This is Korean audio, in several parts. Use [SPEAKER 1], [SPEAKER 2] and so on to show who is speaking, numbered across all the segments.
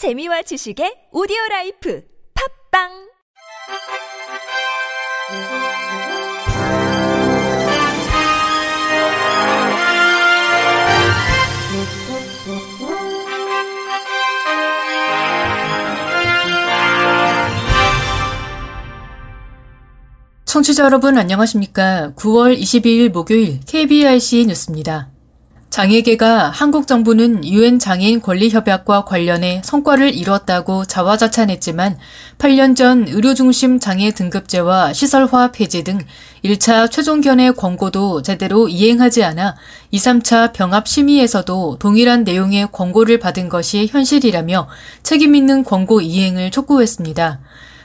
[SPEAKER 1] 재미와 지식의 오디오 라이프 팝빵
[SPEAKER 2] 청취자 여러분 안녕하십니까? 9월 22일 목요일 KBIC 뉴스입니다. 장애계가 한국 정부는 유엔 장애인 권리 협약과 관련해 성과를 이뤘다고 자화자찬했지만 8년 전 의료 중심 장애 등급제와 시설화 폐지 등 1차 최종 견해 권고도 제대로 이행하지 않아 2, 3차 병합 심의에서도 동일한 내용의 권고를 받은 것이 현실이라며 책임 있는 권고 이행을 촉구했습니다.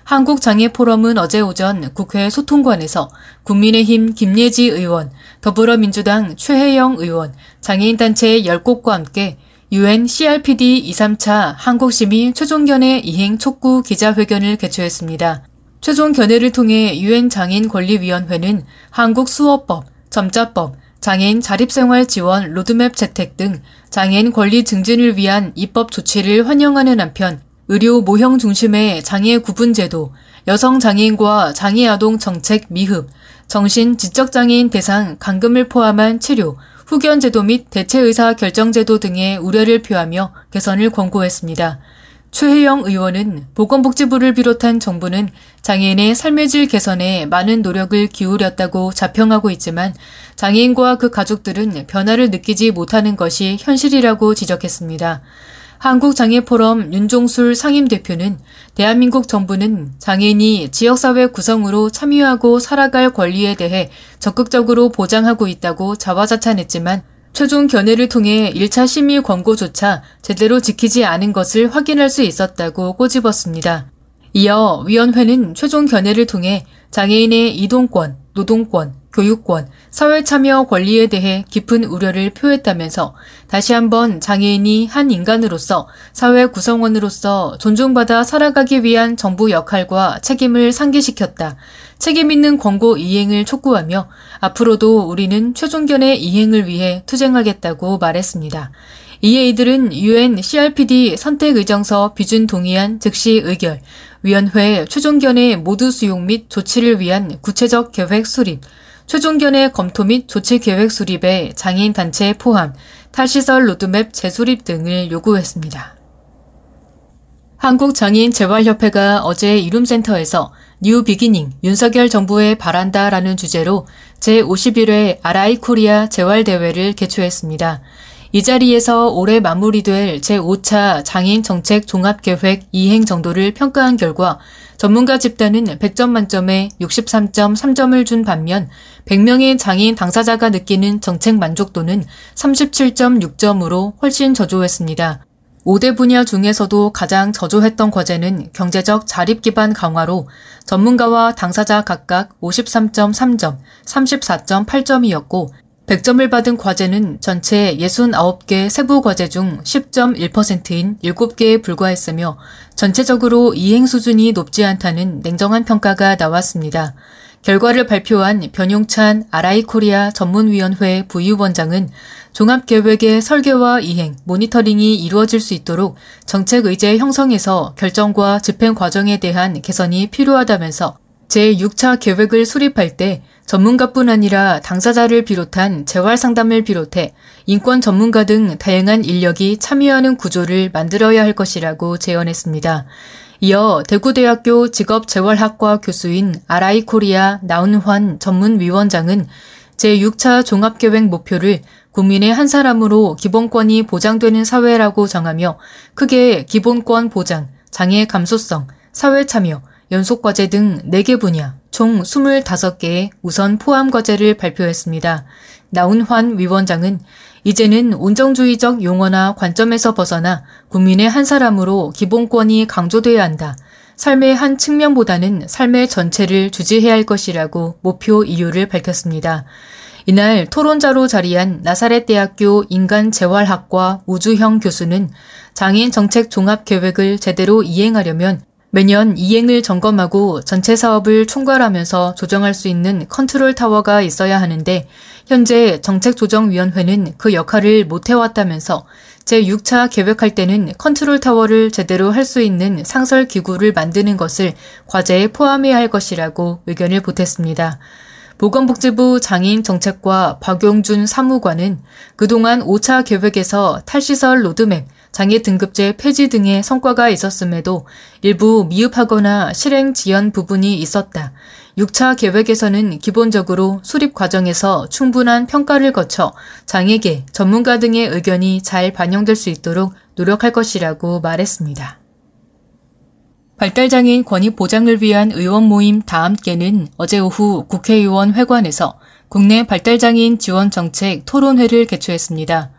[SPEAKER 2] 한국장애포럼은 어제 오전 국회 소통관에서 국민의힘 김예지 의원, 더불어민주당 최혜영 의원, 장애인단체 10곳과 함께 UN CRPD 2, 3차 한국심의 최종견해 이행 촉구 기자회견을 개최했습니다. 최종 견해를 통해 UN 장애인 권리위원회는 한국 수어법, 점자법, 장애인 자립생활 지원 로드맵 채택 등 장애인 권리 증진을 위한 입법 조치를 환영하는 한편 의료 모형 중심의 장애 구분 제도, 여성 장애인과 장애 아동 정책 미흡, 정신 지적 장애인 대상 감금을 포함한 치료, 후견 제도 및 대체 의사 결정 제도 등의 우려를 표하며 개선을 권고했습니다. 최혜영 의원은 보건복지부를 비롯한 정부는 장애인의 삶의 질 개선에 많은 노력을 기울였다고 자평하고 있지만 장애인과 그 가족들은 변화를 느끼지 못하는 것이 현실이라고 지적했습니다. 한국장애포럼 윤종술 상임대표는 대한민국 정부는 장애인이 지역사회 구성으로 참여하고 살아갈 권리에 대해 적극적으로 보장하고 있다고 자화자찬했지만 최종 견해를 통해 1차 심의 권고조차 제대로 지키지 않은 것을 확인할 수 있었다고 꼬집었습니다. 이어 위원회는 최종 견해를 통해 장애인의 이동권, 노동권, 교육권, 사회 참여 권리에 대해 깊은 우려를 표했다면서 다시 한번 장애인이 한 인간으로서 사회 구성원으로서 존중받아 살아가기 위한 정부 역할과 책임을 상기시켰다. 책임 있는 권고 이행을 촉구하며 앞으로도 우리는 최종견의 이행을 위해 투쟁하겠다고 말했습니다. 이에 이들은 UN CRPD 선택 의정서 비준 동의안 즉시 의결, 위원회 최종견의 모두 수용 및 조치를 위한 구체적 계획 수립, 최종견해 검토 및 조치 계획 수립에 장애인 단체 포함, 탈시설 로드맵 재수립 등을 요구했습니다. 한국장애인 재활협회가 어제 이룸센터에서 New Beginning 윤석열 정부에 바란다라는 주제로 제51회 RI Korea 재활대회를 개최했습니다. 이 자리에서 올해 마무리될 제5차 장애인 정책 종합계획 이행 정도를 평가한 결과 전문가 집단은 100점 만점에 63.3점을 준 반면 100명의 장애인 당사자가 느끼는 정책 만족도는 37.6점으로 훨씬 저조했습니다. 5대 분야 중에서도 가장 저조했던 과제는 경제적 자립 기반 강화로 전문가와 당사자 각각 53.3점, 34.8점이었고 100점을 받은 과제는 전체 69개 세부 과제 중 10.1%인 7개에 불과했으며 전체적으로 이행 수준이 높지 않다는 냉정한 평가가 나왔습니다. 결과를 발표한 변용찬 아라이 코리아 전문위원회 부위원장은 종합계획의 설계와 이행, 모니터링이 이루어질 수 있도록 정책 의제 형성에서 결정과 집행 과정에 대한 개선이 필요하다면서 제6차 계획을 수립할 때 전문가뿐 아니라 당사자를 비롯한 재활 상담을 비롯해 인권 전문가 등 다양한 인력이 참여하는 구조를 만들어야 할 것이라고 제언했습니다. 이어 대구대학교 직업재활학과 교수인 아라이 코리아 나운환 전문위원장은 제6차 종합계획 목표를 국민의 한 사람으로 기본권이 보장되는 사회라고 정하며 크게 기본권 보장, 장애 감소성, 사회 참여, 연속과제 등 4개 분야 총 25개의 우선 포함 과제를 발표했습니다. 나운환 위원장은 이제는 온정주의적 용어나 관점에서 벗어나 국민의 한 사람으로 기본권이 강조돼야 한다. 삶의 한 측면보다는 삶의 전체를 주지해야 할 것이라고 목표 이유를 밝혔습니다. 이날 토론자로 자리한 나사렛 대학교 인간재활학과 우주형 교수는 장애인 정책 종합 계획을 제대로 이행하려면 매년 이행을 점검하고 전체 사업을 총괄하면서 조정할 수 있는 컨트롤 타워가 있어야 하는데 현재 정책조정위원회는 그 역할을 못해왔다면서 제6차 계획할 때는 컨트롤 타워를 제대로 할 수 있는 상설 기구를 만드는 것을 과제에 포함해야 할 것이라고 의견을 보탰습니다. 보건복지부 장애인 정책과 박용준 사무관은 그동안 5차 계획에서 탈시설 로드맵, 장애 등급제 폐지 등의 성과가 있었음에도 일부 미흡하거나 실행 지연 부분이 있었다. 6차 계획에서는 기본적으로 수립 과정에서 충분한 평가를 거쳐 장애계, 전문가 등의 의견이 잘 반영될 수 있도록 노력할 것이라고 말했습니다. 발달장애인 권익 보장을 위한 의원 모임 다함께는 어제 오후 국회의원 회관에서 국내 발달장애인 지원 정책 토론회를 개최했습니다.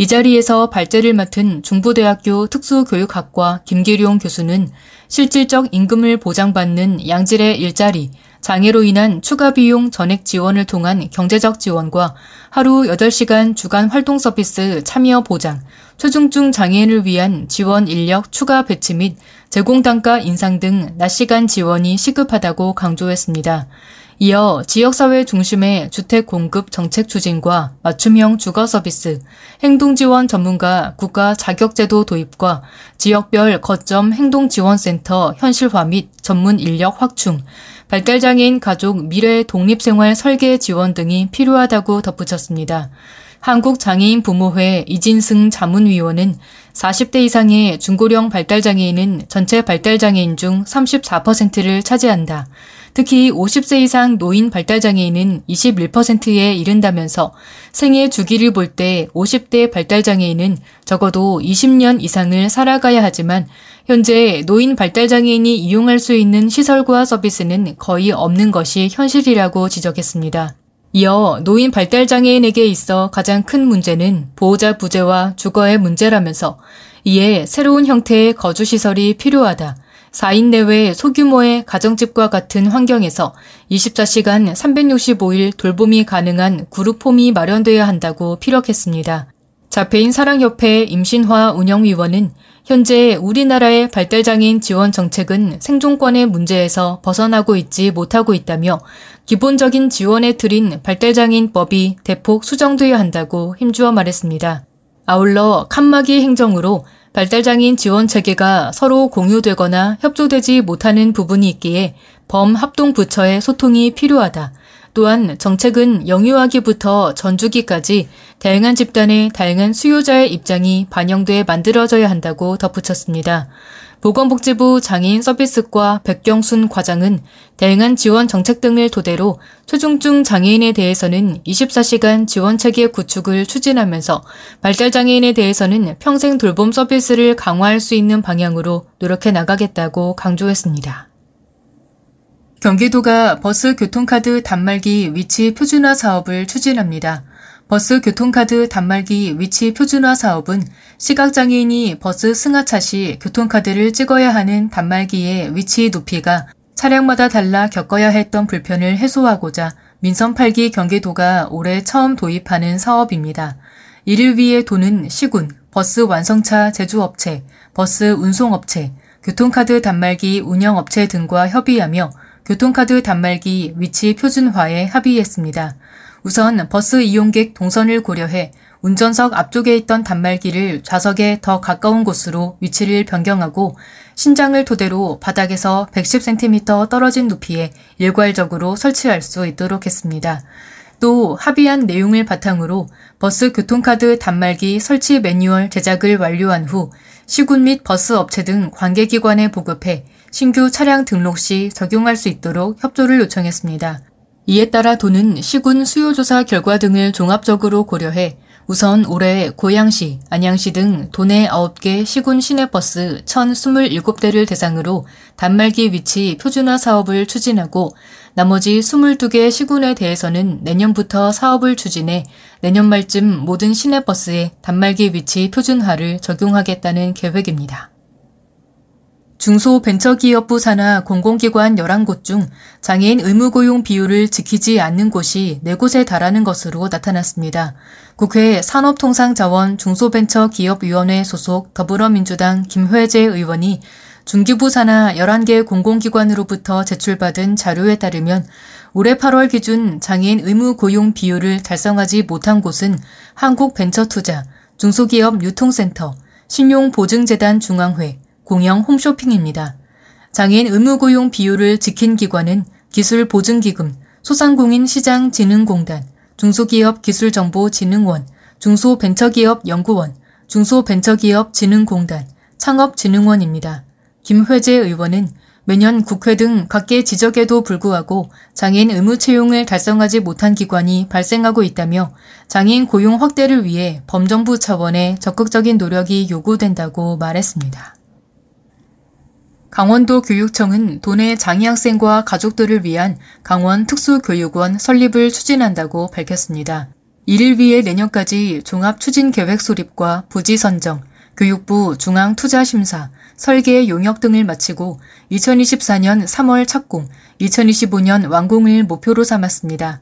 [SPEAKER 2] 이 자리에서 발제를 맡은 중부대학교 특수교육학과 김기룡 교수는 실질적 임금을 보장받는 양질의 일자리, 장애로 인한 추가 비용 전액 지원을 통한 경제적 지원과 하루 8시간 주간 활동 서비스 참여 보장, 초중증 장애인을 위한 지원 인력 추가 배치 및 제공 단가 인상 등 낮 시간 지원이 시급하다고 강조했습니다. 이어 지역사회 중심의 주택 공급 정책 추진과 맞춤형 주거 서비스, 행동지원 전문가 국가 자격제도 도입과 지역별 거점 행동지원센터 현실화 및 전문 인력 확충, 발달장애인 가족 미래 독립생활 설계 지원 등이 필요하다고 덧붙였습니다. 한국장애인 부모회 이진승 자문위원은 40대 이상의 중고령 발달장애인은 전체 발달장애인 중 34%를 차지한다. 특히 50세 이상 노인 발달장애인은 21%에 이른다면서 생애 주기를 볼 때 50대 발달장애인은 적어도 20년 이상을 살아가야 하지만 현재 노인 발달장애인이 이용할 수 있는 시설과 서비스는 거의 없는 것이 현실이라고 지적했습니다. 이어 노인 발달장애인에게 있어 가장 큰 문제는 보호자 부재와 주거의 문제라면서 이에 새로운 형태의 거주시설이 필요하다. 4인 내외 소규모의 가정집과 같은 환경에서 24시간 365일 돌봄이 가능한 그룹홈이 마련돼야 한다고 피력했습니다. 자폐인 사랑협회 임신화 운영위원은 현재 우리나라의 발달장애인 지원 정책은 생존권의 문제에서 벗어나고 있지 못하고 있다며 기본적인 지원에 들인 발달장애인법이 대폭 수정돼야 한다고 힘주어 말했습니다. 아울러 칸막이 행정으로 발달장애인 지원 체계가 서로 공유되거나 협조되지 못하는 부분이 있기에 범합동부처의 소통이 필요하다. 또한 정책은 영유아기부터 전주기까지 다양한 집단의 다양한 수요자의 입장이 반영돼 만들어져야 한다고 덧붙였습니다. 보건복지부 장애인 서비스과 백경순 과장은 다양한 지원 정책 등을 토대로 초중증 장애인에 대해서는 24시간 지원 체계 구축을 추진하면서 발달 장애인에 대해서는 평생 돌봄 서비스를 강화할 수 있는 방향으로 노력해 나가겠다고 강조했습니다. 경기도가 버스 교통카드 단말기 위치 표준화 사업을 추진합니다. 버스 교통카드 단말기 위치 표준화 사업은 시각장애인이 버스 승하차 시 교통카드를 찍어야 하는 단말기의 위치 높이가 차량마다 달라 겪어야 했던 불편을 해소하고자 민선 8기 경기도가 올해 처음 도입하는 사업입니다. 이를 위해 도는 시군, 버스 완성차 제조업체, 버스 운송업체, 교통카드 단말기 운영업체 등과 협의하며 교통카드 단말기 위치 표준화에 합의했습니다. 우선 버스 이용객 동선을 고려해 운전석 앞쪽에 있던 단말기를 좌석에 더 가까운 곳으로 위치를 변경하고 신장을 토대로 바닥에서 110cm 떨어진 높이에 일괄적으로 설치할 수 있도록 했습니다. 또 합의한 내용을 바탕으로 버스 교통카드 단말기 설치 매뉴얼 제작을 완료한 후 시군 및 버스 업체 등 관계기관에 보급해 신규 차량 등록 시 적용할 수 있도록 협조를 요청했습니다. 이에 따라 도는 시군 수요조사 결과 등을 종합적으로 고려해 우선 올해 고양시, 안양시 등 도내 9개 시군 시내버스 1,027대를 대상으로 단말기 위치 표준화 사업을 추진하고 나머지 22개 시군에 대해서는 내년부터 사업을 추진해 내년 말쯤 모든 시내버스에 단말기 위치 표준화를 적용하겠다는 계획입니다. 중소벤처기업부 산하 공공기관 11곳 중 장애인 의무고용 비율을 지키지 않는 곳이 4곳에 달하는 것으로 나타났습니다. 국회 산업통상자원 중소벤처기업위원회 소속 더불어민주당 김회재 의원이 중기부 산하 11개 공공기관으로부터 제출받은 자료에 따르면 올해 8월 기준 장애인 의무 고용 비율을 달성하지 못한 곳은 한국벤처투자, 중소기업 유통센터, 신용보증재단 중앙회, 공영 홈쇼핑입니다. 장애인 의무고용 비율을 지킨 기관은 기술보증기금, 소상공인시장진흥공단, 중소기업기술정보진흥원, 중소벤처기업연구원, 중소벤처기업진흥공단, 창업진흥원입니다. 김회재 의원은 매년 국회 등 각계 지적에도 불구하고 장애인 의무 채용을 달성하지 못한 기관이 발생하고 있다며 장애인 고용 확대를 위해 범정부 차원의 적극적인 노력이 요구된다고 말했습니다. 강원도 교육청은 도내 장애 학생과 가족들을 위한 강원 특수교육원 설립을 추진한다고 밝혔습니다. 이를 위해 내년까지 종합추진계획 수립과 부지 선정, 교육부 중앙투자심사, 설계 용역 등을 마치고 2024년 3월 착공, 2025년 완공을 목표로 삼았습니다.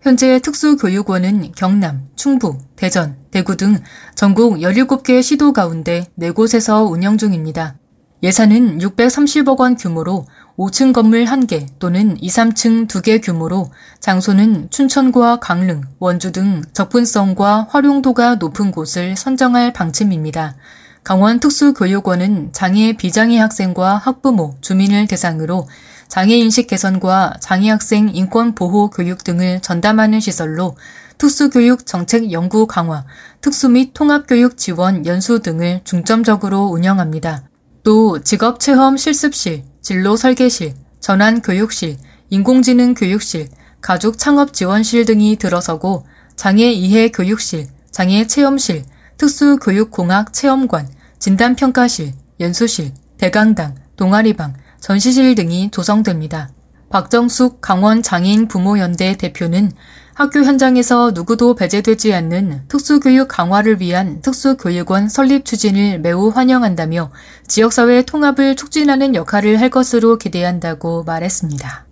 [SPEAKER 2] 현재 특수교육원은 경남, 충북, 대전, 대구 등 전국 17개 시도 가운데 4곳에서 운영 중입니다. 예산은 630억 원 규모로 5층 건물 1개 또는 2, 3층 2개 규모로 장소는 춘천과 강릉, 원주 등 접근성과 활용도가 높은 곳을 선정할 방침입니다. 강원 특수교육원은 장애 비장애 학생과 학부모, 주민을 대상으로 장애인식 개선과 장애학생 인권 보호 교육 등을 전담하는 시설로 특수교육 정책 연구 강화, 특수 및 통합교육 지원 연수 등을 중점적으로 운영합니다. 또 직업체험 실습실, 진로 설계실, 전환 교육실, 인공지능 교육실, 가족 창업 지원실 등이 들어서고 장애 이해 교육실, 장애 체험실, 특수교육공학 체험관, 진단평가실, 연수실, 대강당, 동아리방, 전시실 등이 조성됩니다. 박정숙 강원 장애인 부모연대 대표는 학교 현장에서 누구도 배제되지 않는 특수교육 강화를 위한 특수교육원 설립 추진을 매우 환영한다며 지역사회 통합을 촉진하는 역할을 할 것으로 기대한다고 말했습니다.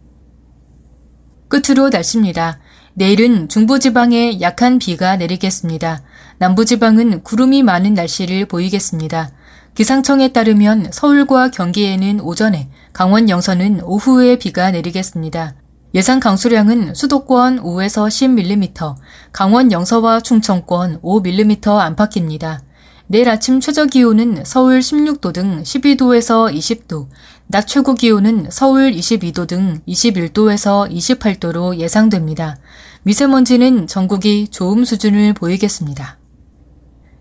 [SPEAKER 2] 끝으로 날씨입니다. 내일은 중부지방에 약한 비가 내리겠습니다. 남부지방은 구름이 많은 날씨를 보이겠습니다. 기상청에 따르면 서울과 경기에는 오전에, 강원 영서는 오후에 비가 내리겠습니다. 예상 강수량은 수도권 5에서 10mm, 강원 영서와 충청권 5mm 안팎입니다. 내일 아침 최저 기온은 서울 16도 등 12도에서 20도, 낮 최고 기온은 서울 22도 등 21도에서 28도로 예상됩니다. 미세먼지는 전국이 좋음 수준을 보이겠습니다.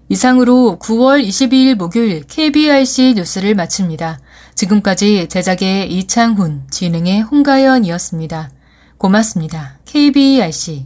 [SPEAKER 2] 이상으로 9월 22일 목요일 KBRC 뉴스를 마칩니다. 지금까지 제작의 이창훈, 진행의 홍가연이었습니다. 고맙습니다. KBRC